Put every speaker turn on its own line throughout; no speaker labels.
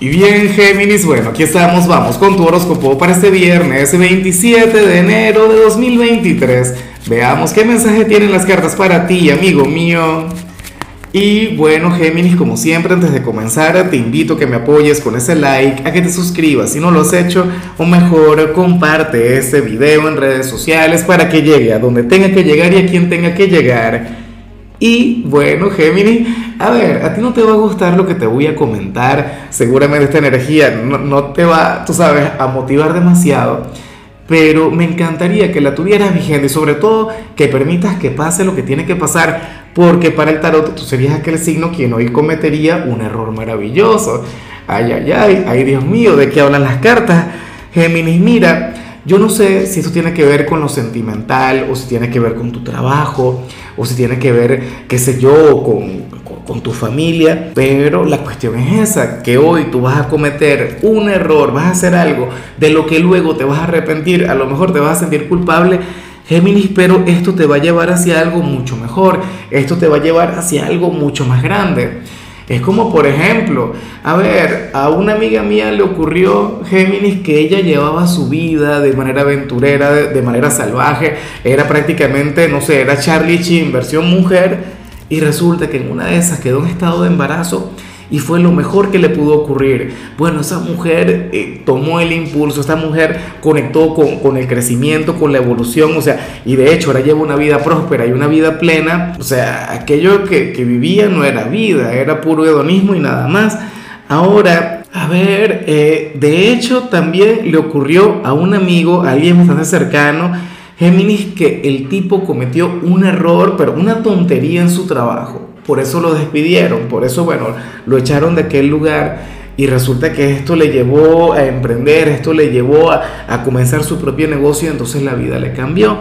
Y bien, Géminis, bueno, aquí estamos, vamos con tu horóscopo para este viernes 27 de enero de 2023. Veamos qué mensaje tienen las cartas para ti, amigo mío. Y bueno, Géminis, como siempre, antes de comenzar, te invito a que me apoyes con ese like, a que te suscribas si no lo has hecho, o mejor, comparte este video en redes sociales para que llegue a donde tenga que llegar y a quien tenga que llegar. Y bueno, Géminis, a ver, a ti no te va a gustar lo que te voy a comentar, seguramente esta energía no, te va, tú sabes, a motivar demasiado, pero me encantaría que la tuvieras vigente y sobre todo que permitas que pase lo que tiene que pasar, porque para el tarot tú serías aquel signo quien hoy cometería un error maravilloso. Ay, ay, ay, ay, Dios mío, ¿de qué hablan las cartas? Géminis, mira, yo no sé si esto tiene que ver con lo sentimental o si tiene que ver con tu trabajo o si tiene que ver, qué sé yo, con, con, tu familia, pero la cuestión es esa, que hoy tú vas a cometer un error, vas a hacer algo de lo que luego te vas a arrepentir, a lo mejor te vas a sentir culpable. Géminis, pero esto te va a llevar hacia algo mucho mejor, esto te va a llevar hacia algo mucho más grande. Es como, por ejemplo, a ver, a una amiga mía le ocurrió, Géminis, que ella llevaba su vida de manera aventurera, de, manera salvaje, era prácticamente, no sé, era Charlie Chin, versión mujer, y resulta que en una de esas quedó en estado de embarazo y fue lo mejor que le pudo ocurrir. Bueno, esa mujer eh, tomó el impulso, esta mujer conectó con, el crecimiento, con la evolución, o sea, y de hecho ahora lleva una vida próspera y una vida plena, o sea, aquello que, vivía no era vida, era puro hedonismo y nada más. Ahora, a ver, eh, de hecho también le ocurrió a un amigo, a alguien bastante cercano, Géminis, que el tipo cometió un error, pero una tontería en su trabajo por eso lo despidieron, por eso, bueno, lo echaron de aquel lugar y resulta que esto le llevó a emprender, esto le llevó a, comenzar su propio negocio, entonces la vida le cambió.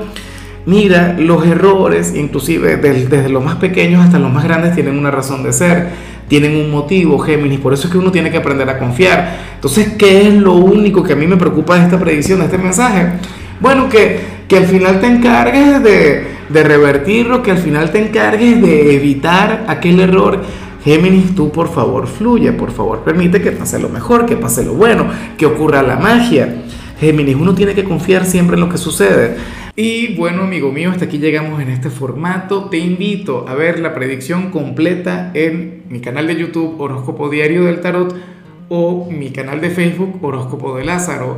Mira, los errores, inclusive desde los más pequeños hasta los más grandes, tienen una razón de ser, tienen un motivo, Géminis, por eso es que uno tiene que aprender a confiar. Entonces, ¿qué es lo único que a mí me preocupa de esta predicción, de este mensaje? Bueno, que, que al final te encargues de, de revertirlo, que al final te encargues de evitar aquel error. Géminis, tú por favor fluye, por favor permite que pase lo mejor, que pase lo bueno, que ocurra la magia. Géminis, uno tiene que confiar siempre en lo que sucede. Y bueno, amigo mío, hasta aquí llegamos en este formato. Te invito a ver la predicción completa en mi canal de YouTube Horóscopo Diario del Tarot o mi canal de Facebook Horóscopo de Lázaro.